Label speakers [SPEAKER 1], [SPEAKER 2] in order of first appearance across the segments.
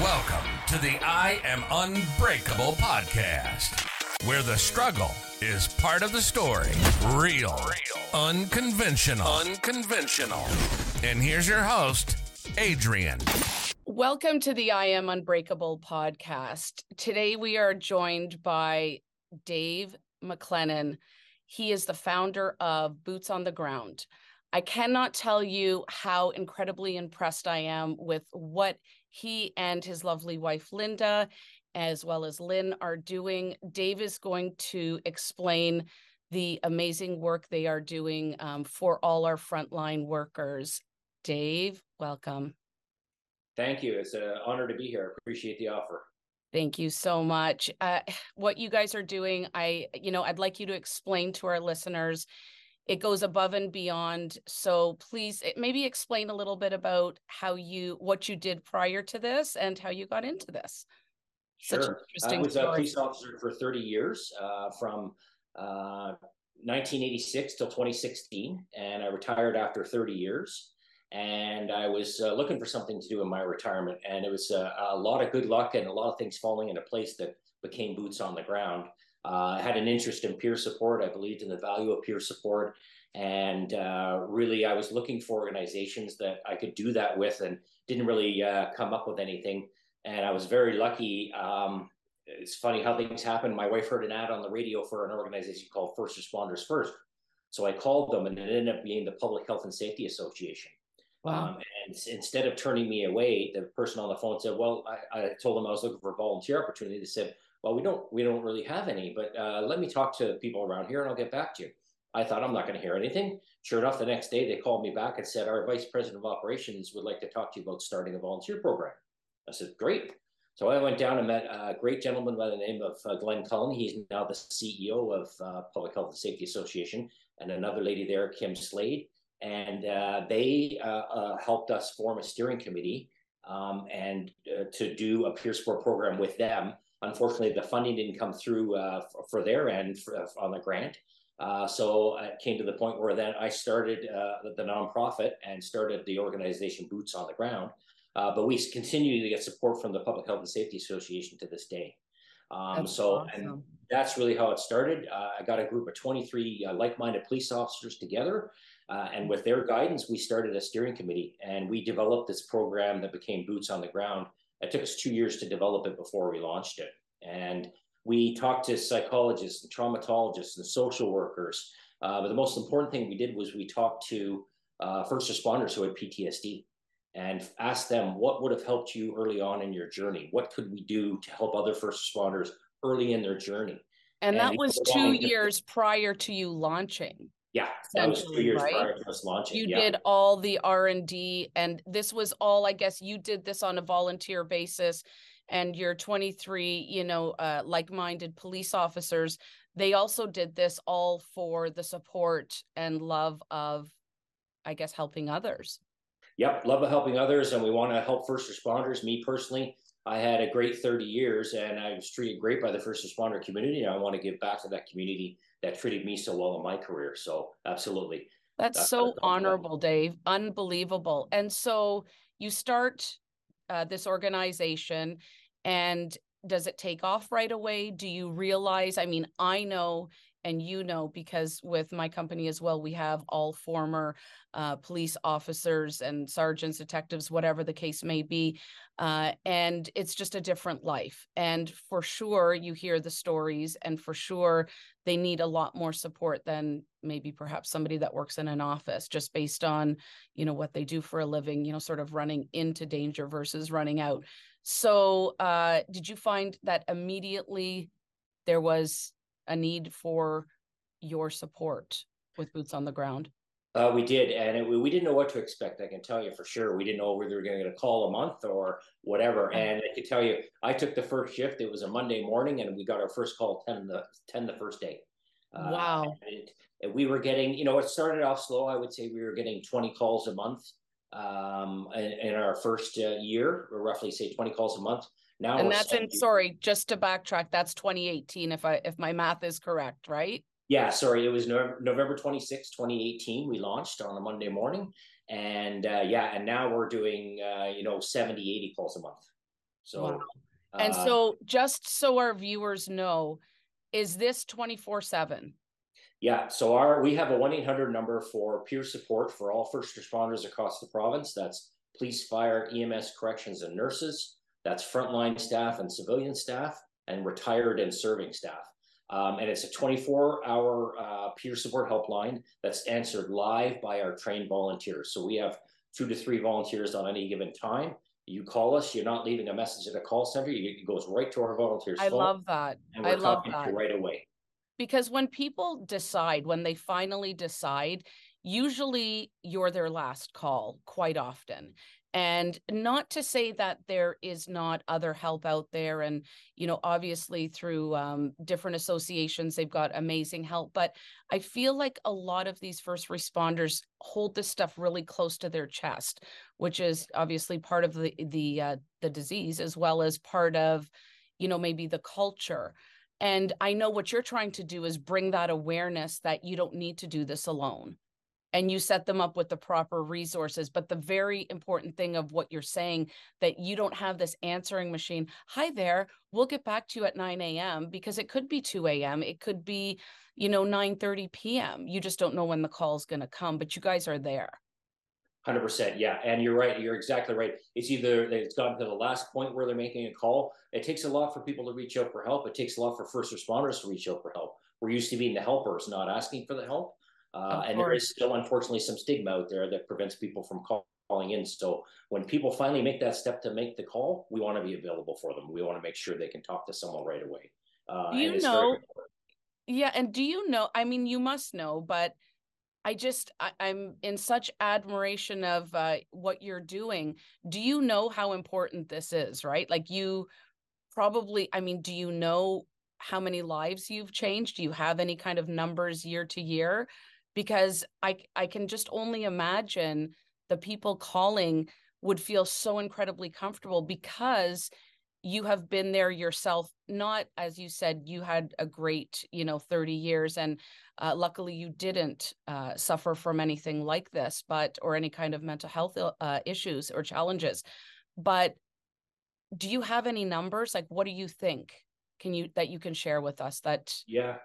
[SPEAKER 1] Welcome to the I Am Unbreakable podcast, where the struggle is part of the story. Real, unconventional, unconventional. And here's your host, Adrianne.
[SPEAKER 2] Welcome to the I Am Unbreakable podcast. Today we are joined by Dave McLennan. He is the founder of Boots on the Ground. I cannot tell you how incredibly impressed I am with what he and his lovely wife, Linda, as well as Lynn, are doing. Dave is going to explain the amazing work they are doing um, for all our frontline workers. Dave, welcome.
[SPEAKER 3] Thank you. It's an honor to be here. Appreciate the offer.
[SPEAKER 2] Thank you so much. Uh, what you guys are doing, I, you know, I'd like you to explain to our listeners it goes above and beyond so please eh, maybe explain a little bit about how you what you did prior to this and how you got into this.
[SPEAKER 3] Sure. I was story. a police officer for 30 years uh, from uh, 1986 till 2016 and i retired after 30 years and i was uh, looking for something to do in my retirement and it was a, a lot of good luck and a lot of things falling into place that became boots on the ground uh, I had an interest in peer support. I believed in the value of peer support. And uh, really, I was looking for organizations that I could do that with and didn't really uh, come up with anything. And I was very lucky. Um, it's funny how things happen. My wife heard an ad on the radio for an organization called First Responders First. So I called them, and it ended up being the Public Health and Safety Association. Wow. Um, and instead of turning me away, the person on the phone said, "Well, I, I told them I was looking for a volunteer opportunity." They said, well, we don't we don't really have any, but uh, let me talk to people around here and I'll get back to you. I thought I'm not going to hear anything. Sure enough, the next day they called me back and said our vice president of operations would like to talk to you about starting a volunteer program. I said, great. So I went down and met a great gentleman by the name of uh, Glenn Cullen. He's now the CEO of uh, Public Health and Safety Association, and another lady there, Kim Slade. And uh, they uh, uh, helped us form a steering committee um, and to do a peer support program with them Unfortunately, the funding didn't come through uh, for, for, their end for, uh, on the grant. Uh, so it came to the point where then I started uh, the nonprofit and started the organization Boots on the Ground. Uh, but we continue to get support from the Public Health and Safety Association to this day. Um, so, awesome. and that's really how it started. Uh, I got a group of 23 like-minded police officers together. and with their guidance, we started a steering committee and we developed this program that became Boots on the Ground it took us two years to develop it before we launched it. And we talked to psychologists and traumatologists and social workers. Uh, but the most important thing we did was we talked to uh, first responders who had PTSD and asked them what would have helped you early on in your journey. What could we do to help other first responders early in their journey?
[SPEAKER 2] And, and that was two years prior to you launching.
[SPEAKER 3] Yeah, that was two years right? prior to us launching.
[SPEAKER 2] You
[SPEAKER 3] yeah.
[SPEAKER 2] did all the R and D, and this was all. I guess you did this on a volunteer basis, and your 23, you know, uh, like-minded police officers, they also did this all for the support and love of, I guess, helping others.
[SPEAKER 3] Yep, love of helping others, and we want to help first responders. Me personally, I had a great 30 years, and I was treated great by the first responder community. And I want to give back to that community that treated me so well in my career. So absolutely.
[SPEAKER 2] That's, That's so honorable, Dave. Unbelievable. And so you start uh, this organization and does it take off right away? Do you realize? I mean, I know and you know because with my company as well we have all former uh, police officers and sergeants detectives whatever the case may be uh, and it's just a different life. And for sure you hear the stories and for sure they need a lot more support than maybe perhaps somebody that works in an office just based on you know what they do for a living you know sort of running into danger versus running out. So uh, did you find that immediately there was a need for your support with boots on the ground?
[SPEAKER 3] Uh, we did, and it, we didn't know what to expect. I can tell you for sure. We didn't know whether we were going to get a call a month or whatever. And I can tell you, I took the first shift. It was a Monday morning, and we got our first call ten the ten the first day.
[SPEAKER 2] Uh, wow!
[SPEAKER 3] And we were getting, you know, it started off slow. I would say we were getting twenty calls a month um, in, in our first uh, year, or roughly say twenty calls a month.
[SPEAKER 2] Now and that's in sorry, just to backtrack, that's 2018 if I if my math is correct, right?
[SPEAKER 3] Yeah, sorry, it was November, November 26, 2018. We launched on a Monday morning, and uh, yeah, and now we're doing uh, you know 70, 80 calls a month. So,
[SPEAKER 2] wow. and uh, so just so our viewers know, is this 24 7?
[SPEAKER 3] Yeah, so our we have a 1-800 number for peer support for all first responders across the province. That's police, fire, EMS, corrections, and nurses. That's frontline staff and civilian staff, and retired and serving staff. Um, and it's a 24 hour uh, peer support helpline that's answered live by our trained volunteers. So we have two to three volunteers on any given time. You call us, you're not leaving a message at a call center. It goes right to our volunteers.
[SPEAKER 2] I love that. I love that.
[SPEAKER 3] right away.
[SPEAKER 2] Because when people decide, when they finally decide, usually you're their last call quite often. And not to say that there is not other help out there and you know obviously through um, different associations they've got amazing help but i feel like a lot of these first responders hold this stuff really close to their chest which is obviously part of the the uh, the disease as well as part of you know maybe the culture. And i know what you're trying to do is bring that awareness that you don't need to do this alone and you set them up with the proper resources. But the very important thing of what you're saying that you don't have this answering machine. Hi there, we'll get back to you at 9 a.m. because it could be 2 a.m. It could be, you know, 9 30 p.m. You just don't know when the call is going to come, but you guys are there.
[SPEAKER 3] 100% yeah and you're right you're exactly right it's either it's gotten to the last point where they're making a call it takes a lot for people to reach out for help it takes a lot for first responders to reach out for help we're used to being the helpers not asking for the help uh, and there is still, unfortunately, some stigma out there that prevents people from calling in. So when people finally make that step to make the call, we want to be available for them. We want to make sure they can talk to someone right away.
[SPEAKER 2] Uh, you know, yeah, and do you know? I mean, you must know, but I just I, am in such admiration of uh, what you're doing. Do you know how important this is? Right, like you probably. I mean, do you know how many lives you've changed? Do you have any kind of numbers year to year? Because I I can just only imagine the people calling would feel so incredibly comfortable because you have been there yourself not as you said you had a great you know 30 years and uh, luckily you didn't uh, suffer from anything like this but or any kind of mental health uh, issues or challenges. But do you have any numbers? Like what do you think? Can you that you can share with us that
[SPEAKER 3] yeah.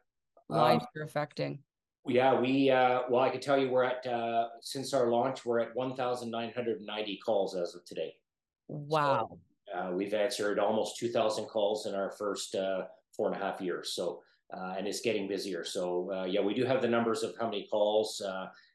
[SPEAKER 2] lives um, you're affecting
[SPEAKER 3] yeah, we uh, well, I can tell you we're at uh, since our launch, we're at 1,990 calls as of today.
[SPEAKER 2] Wow.
[SPEAKER 3] So, uh, we've answered almost 2,000 calls in our first uh, four and a half years. So, uh, and it's getting busier. So, uh, yeah, we do have the numbers of how many calls.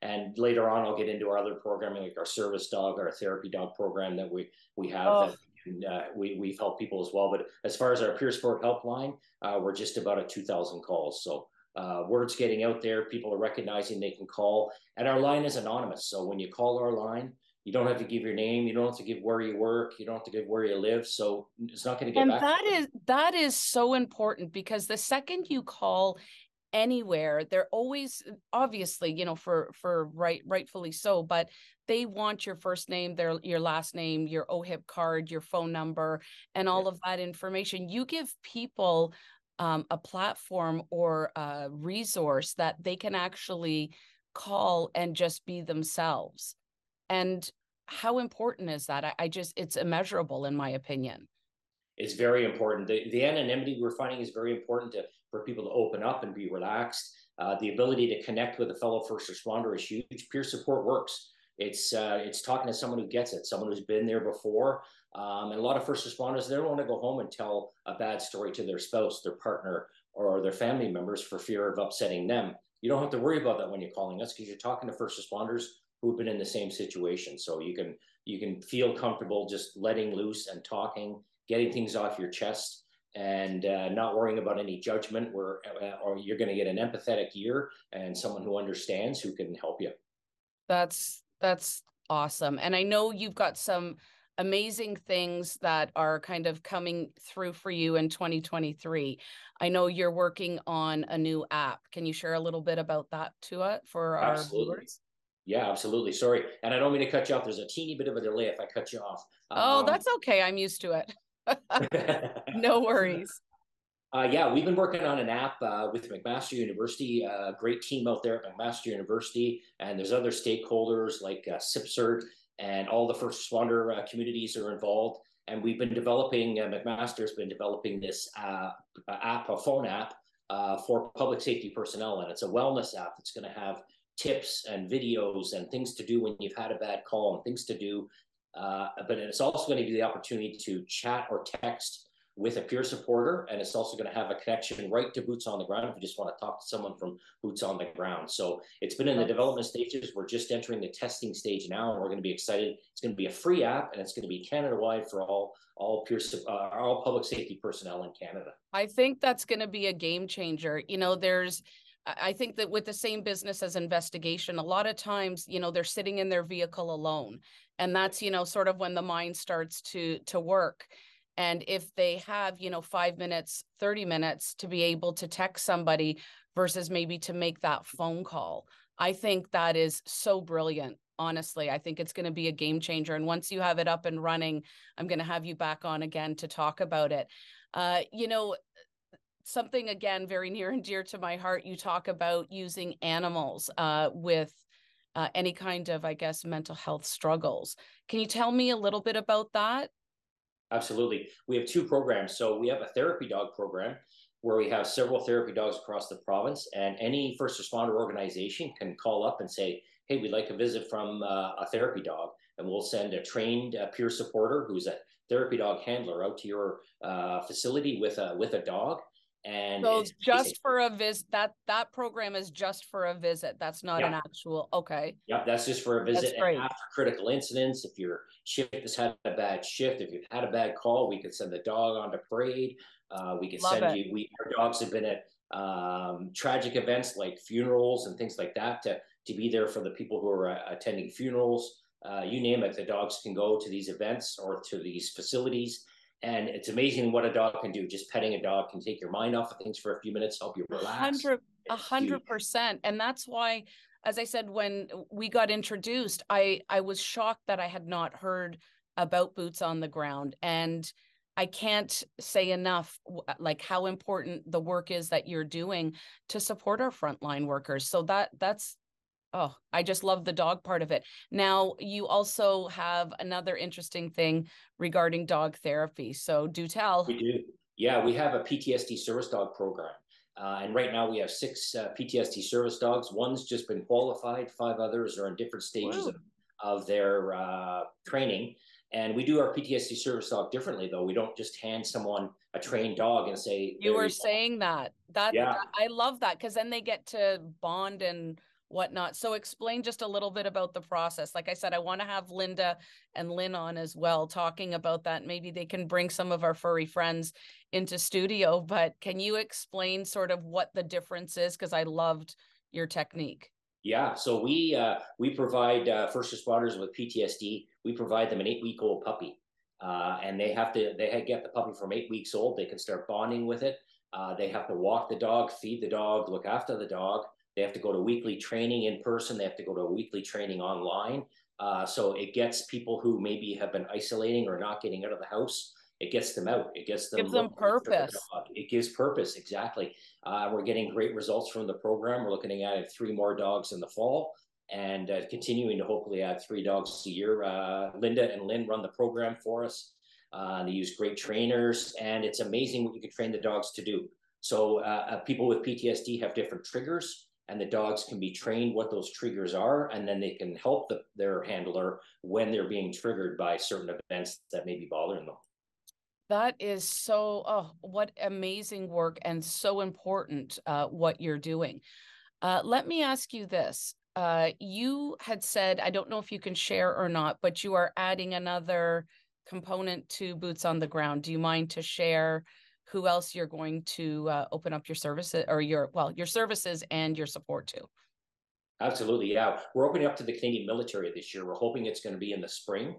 [SPEAKER 3] and later on, I'll get into our other programming, like our service dog, our therapy dog program that we we have. Oh. That, and, we we've helped people as well. But as far as our peer support helpline, we're just about at 2,000 calls. So uh, words getting out there. People are recognizing they can call, and our line is anonymous. So when you call our line, you don't have to give your name. You don't have to give where you work. You don't have to give where you live. So it's not going to get.
[SPEAKER 2] And
[SPEAKER 3] back
[SPEAKER 2] that is that is so important because the second you call anywhere, they're always obviously you know for for right rightfully so, but they want your first name, their your last name, your OHIP card, your phone number, and all yeah. of that information. You give people um, a platform or a resource that they can actually call and just be themselves. And how important is that? I, I just, it's immeasurable in my opinion.
[SPEAKER 3] It's very important. The, the anonymity we're finding is very important to, for people to open up and be relaxed. Uh, the ability to connect with a fellow first responder is huge. Peer support works. It's uh, it's talking to someone who gets it, someone who's been there before. Um, and a lot of first responders, they don't want to go home and tell a bad story to their spouse, their partner, or their family members for fear of upsetting them. You don't have to worry about that when you're calling us because you're talking to first responders who've been in the same situation. So you can you can feel comfortable just letting loose and talking, getting things off your chest, and uh, not worrying about any judgment. Where uh, or you're going to get an empathetic ear and someone who understands who can help you.
[SPEAKER 2] That's that's awesome. And I know you've got some amazing things that are kind of coming through for you in 2023. I know you're working on a new app. Can you share a little bit about that to us for our absolutely. viewers?
[SPEAKER 3] Yeah, absolutely. Sorry. And I don't mean to cut you off. There's a teeny bit of a delay if I cut you off.
[SPEAKER 2] Oh, um, that's okay. I'm used to it. no worries.
[SPEAKER 3] Uh, yeah, we've been working on an app uh, with McMaster University, a uh, great team out there at McMaster University, and there's other stakeholders like uh, CIPSRT and all the first responder uh, communities are involved. And we've been developing, uh, McMaster's been developing this uh, app, a phone app uh, for public safety personnel. And it's a wellness app that's going to have tips and videos and things to do when you've had a bad call and things to do. Uh, but it's also going to you the opportunity to chat or text with a peer supporter, and it's also going to have a connection right to boots on the ground if you just want to talk to someone from boots on the ground. So it's been in the development stages. We're just entering the testing stage now, and we're going to be excited. It's going to be a free app, and it's going to be Canada wide for all all peer uh, all public safety personnel in Canada.
[SPEAKER 2] I think that's going to be a game changer. You know, there's I think that with the same business as investigation, a lot of times, you know, they're sitting in their vehicle alone. And that's, you know, sort of when the mind starts to to work. And if they have, you know, five minutes, 30 minutes to be able to text somebody versus maybe to make that phone call, I think that is so brilliant. Honestly, I think it's going to be a game changer. And once you have it up and running, I'm going to have you back on again to talk about it. Uh, you know, something again very near and dear to my heart. You talk about using animals uh, with uh, any kind of, I guess, mental health struggles. Can you tell me a little bit about that?
[SPEAKER 3] Absolutely. We have two programs. So we have a therapy dog program where we have several therapy dogs across the province, and any first responder organization can call up and say, "Hey, we'd like a visit from uh, a therapy dog," and we'll send a trained uh, peer supporter who's a therapy dog handler out to your uh, facility with a with a dog, and
[SPEAKER 2] so just for a visit that that program is just for a visit that's not yeah. an actual okay
[SPEAKER 3] yep that's just for a visit after critical incidents if your shift has had a bad shift if you've had a bad call we could send the dog on to parade uh, we could Love send it. you we our dogs have been at um, tragic events like funerals and things like that to to be there for the people who are uh, attending funerals uh, you name it the dogs can go to these events or to these facilities and it's amazing what a dog can do. Just petting a dog can take your mind off of things for a few minutes, help you relax.
[SPEAKER 2] A hundred percent. And that's why, as I said, when we got introduced, I I was shocked that I had not heard about boots on the ground. And I can't say enough like how important the work is that you're doing to support our frontline workers. So that that's Oh, I just love the dog part of it. Now, you also have another interesting thing regarding dog therapy. So, do tell.
[SPEAKER 3] We do. Yeah, we have a PTSD service dog program. Uh, and right now we have six uh, PTSD service dogs. One's just been qualified, five others are in different stages of, of, their uh, training. And we do our PTSD service dog differently, though. We don't just hand someone a trained dog and say,
[SPEAKER 2] You were saying that. That, yeah. That, I love that because then they get to bond and whatnot. So explain just a little bit about the process. Like I said, I want to have Linda and Lynn on as well talking about that. Maybe they can bring some of our furry friends into studio, but can you explain sort of what the difference is? Because I loved your technique.
[SPEAKER 3] Yeah, so we uh, we provide uh, first responders with PTSD. We provide them an eight week old puppy, uh, and they have to they get the puppy from eight weeks old. They can start bonding with it. Uh, they have to walk the dog, feed the dog, look after the dog. They have to go to weekly training in person. They have to go to weekly training online. Uh, so it gets people who maybe have been isolating or not getting out of the house. It gets them out. It gets them.
[SPEAKER 2] Gives them purpose.
[SPEAKER 3] It gives purpose exactly. Uh, we're getting great results from the program. We're looking at three more dogs in the fall and uh, continuing to hopefully add three dogs a year. Uh, Linda and Lynn run the program for us. Uh, they use great trainers, and it's amazing what you can train the dogs to do. So uh, uh, people with PTSD have different triggers and the dogs can be trained what those triggers are and then they can help the, their handler when they're being triggered by certain events that may be bothering them.
[SPEAKER 2] That is so oh what amazing work and so important uh, what you're doing. Uh, let me ask you this. Uh, you had said i don't know if you can share or not but you are adding another component to boots on the ground. Do you mind to share who else you're going to uh, open up your services or your well your services and your support to.
[SPEAKER 3] Absolutely yeah. We're opening up to the canadian military this year. We're hoping it's going to be in the spring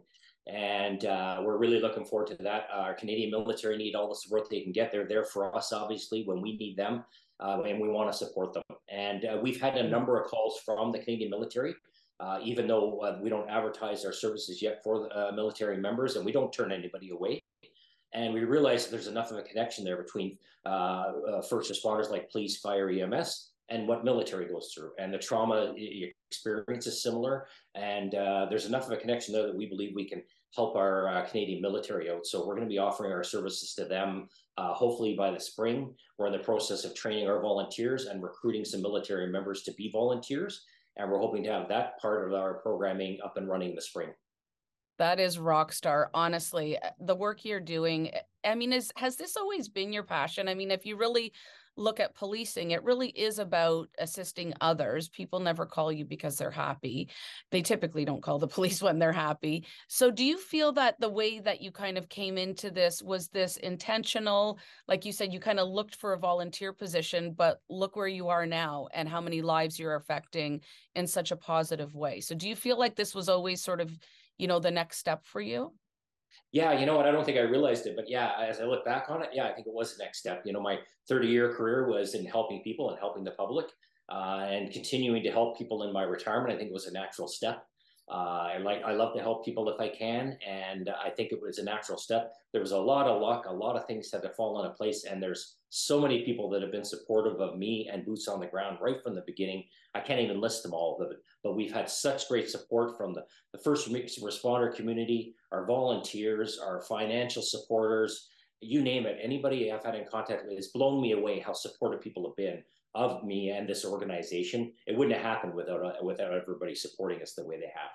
[SPEAKER 3] and uh, we're really looking forward to that. Our canadian military need all the support they can get. They're there for us obviously when we need them uh, and we want to support them. And uh, we've had a number of calls from the canadian military uh, even though uh, we don't advertise our services yet for the, military members and we don't turn anybody away and we realized that there's enough of a connection there between uh, uh, first responders like police, fire, EMS, and what military goes through. And the trauma experience is similar. And uh, there's enough of a connection there that we believe we can help our uh, Canadian military out. So we're going to be offering our services to them uh, hopefully by the spring. We're in the process of training our volunteers and recruiting some military members to be volunteers. And we're hoping to have that part of our programming up and running in the spring.
[SPEAKER 2] That is rock star. Honestly, eh, the work you're doing. Eh, I mean, is has this always been your passion? I mean, if you really look at policing, it really is about assisting others. People never call you because they're happy. They typically don't call the police when they're happy. So, do you feel that the way that you kind of came into this was this intentional? Like you said, you kind of looked for a volunteer position, but look where you are now and how many lives you're affecting in such a positive way. So, do you feel like this was always sort of, you know, the next step for you?
[SPEAKER 3] yeah, you know what? I don't think I realized it, but yeah, as I look back on it, yeah, I think it was the next step. You know, my 30 year career was in helping people and helping the public uh, and continuing to help people in my retirement. I think it was a natural step. Uh, I like I love to help people if I can, and I think it was a natural step. There was a lot of luck, a lot of things had to fall into place, and there's so many people that have been supportive of me and boots on the ground right from the beginning. I can't even list them all, but but we've had such great support from the the first responder community, our volunteers, our financial supporters, you name it. Anybody I've had in contact with has blown me away how supportive people have been of me and this organization. It wouldn't have happened without uh, without everybody supporting us the way they have.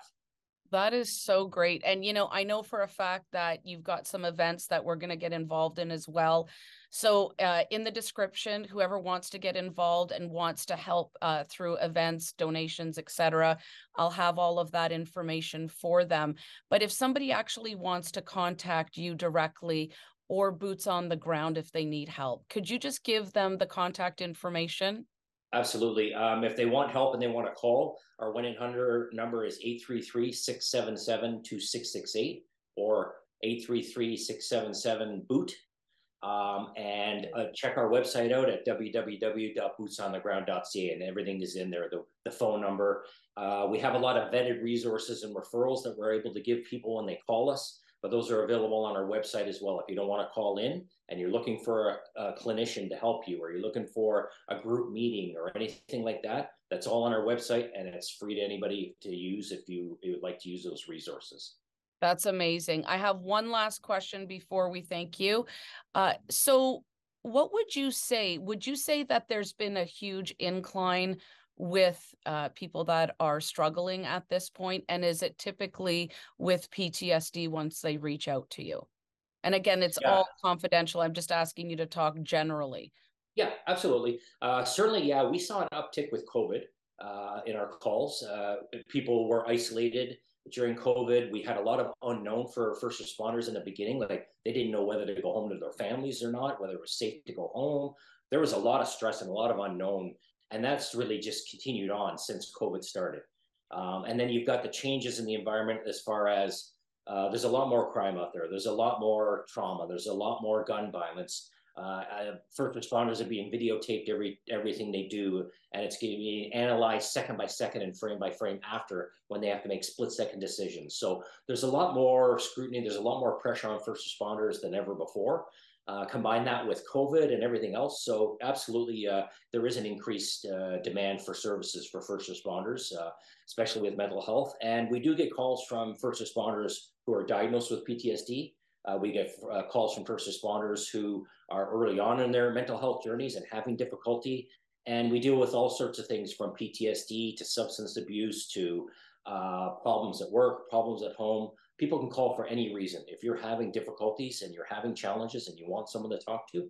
[SPEAKER 2] That is so great. And, you know, I know for a fact that you've got some events that we're going to get involved in as well. So, uh, in the description, whoever wants to get involved and wants to help uh, through events, donations, etc., I'll have all of that information for them. But if somebody actually wants to contact you directly or boots on the ground if they need help. Could you just give them the contact information?
[SPEAKER 3] Absolutely. Um, if they want help and they want to call, our 1 800 number is 833 677 2668 or 833 677 BOOT. Um, and uh, check our website out at www.bootsontheground.ca, and everything is in there the, the phone number. Uh, we have a lot of vetted resources and referrals that we're able to give people when they call us but those are available on our website as well. If you don't want to call in and you're looking for a, a, clinician to help you, or you're looking for a group meeting or anything like that, that's all on our website and it's free to anybody to use if you, you would like to use those resources.
[SPEAKER 2] That's amazing. I have one last question before we thank you. Uh, so, what would you say? Would you say that there's been a huge incline with uh, people that are struggling at this point? And is it typically with PTSD once they reach out to you? And again, it's yeah. all confidential. I'm just asking you to talk generally.
[SPEAKER 3] Yeah, absolutely. Uh, certainly, yeah, we saw an uptick with COVID uh, in our calls. Uh, people were isolated during COVID. We had a lot of unknown for first responders in the beginning. Like they didn't know whether to go home to their families or not, whether it was safe to go home. There was a lot of stress and a lot of unknown and that's really just continued on since COVID started. Um, and then you've got the changes in the environment as far as uh, there's a lot more crime out there. There's a lot more trauma. There's a lot more gun violence. Uh, uh first responders are being videotaped every everything they do, and it's getting be analyzed second by second and frame by frame after when they have to make split second decisions. So there's a lot more scrutiny. There's a lot more pressure on first responders than ever before. Uh, combine that with COVID and everything else. So, absolutely, uh, there is an increased uh, demand for services for first responders, uh, especially with mental health. And we do get calls from first responders who are diagnosed with PTSD. Uh, we get uh, calls from first responders who are early on in their mental health journeys and having difficulty. And we deal with all sorts of things from PTSD to substance abuse to problems at work, problems at home people can call for any reason. If you're having difficulties and you're having challenges and you want someone to talk to,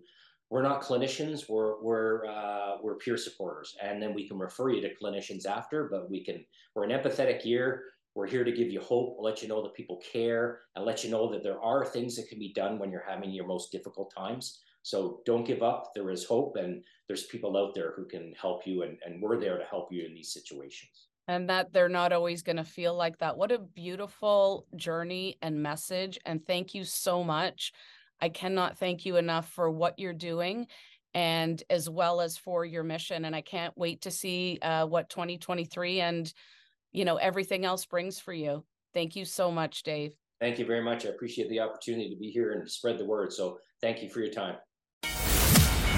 [SPEAKER 3] we're not clinicians. We're we're uh, we're peer supporters, and then we can refer you to clinicians after. But we can we're an empathetic ear. We're here to give you hope, let you know that people care, and let you know that there are things that can be done when you're having your most difficult times. So don't give up. There is hope, and there's people out there who can help you, and, and we're there to help you in these situations
[SPEAKER 2] and that they're not always going to feel like that. What a beautiful journey and message. And thank you so much. I cannot thank you enough for what you're doing and as well as for your mission. And I can't wait to see uh, what 2023 and, you know, everything else brings for you. Thank you so much, Dave.
[SPEAKER 3] Thank you very much. I appreciate the opportunity to be here and spread the word. So thank you for your time.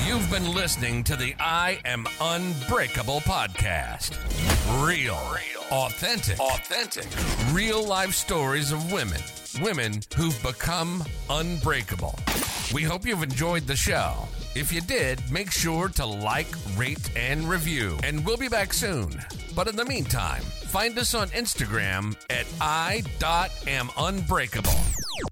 [SPEAKER 1] You've been listening to the I Am Unbreakable podcast. Real, real, authentic, authentic, real life stories of women, women who've become unbreakable. We hope you've enjoyed the show. If you did, make sure to like, rate, and review. And we'll be back soon. But in the meantime, find us on Instagram at i.amunbreakable.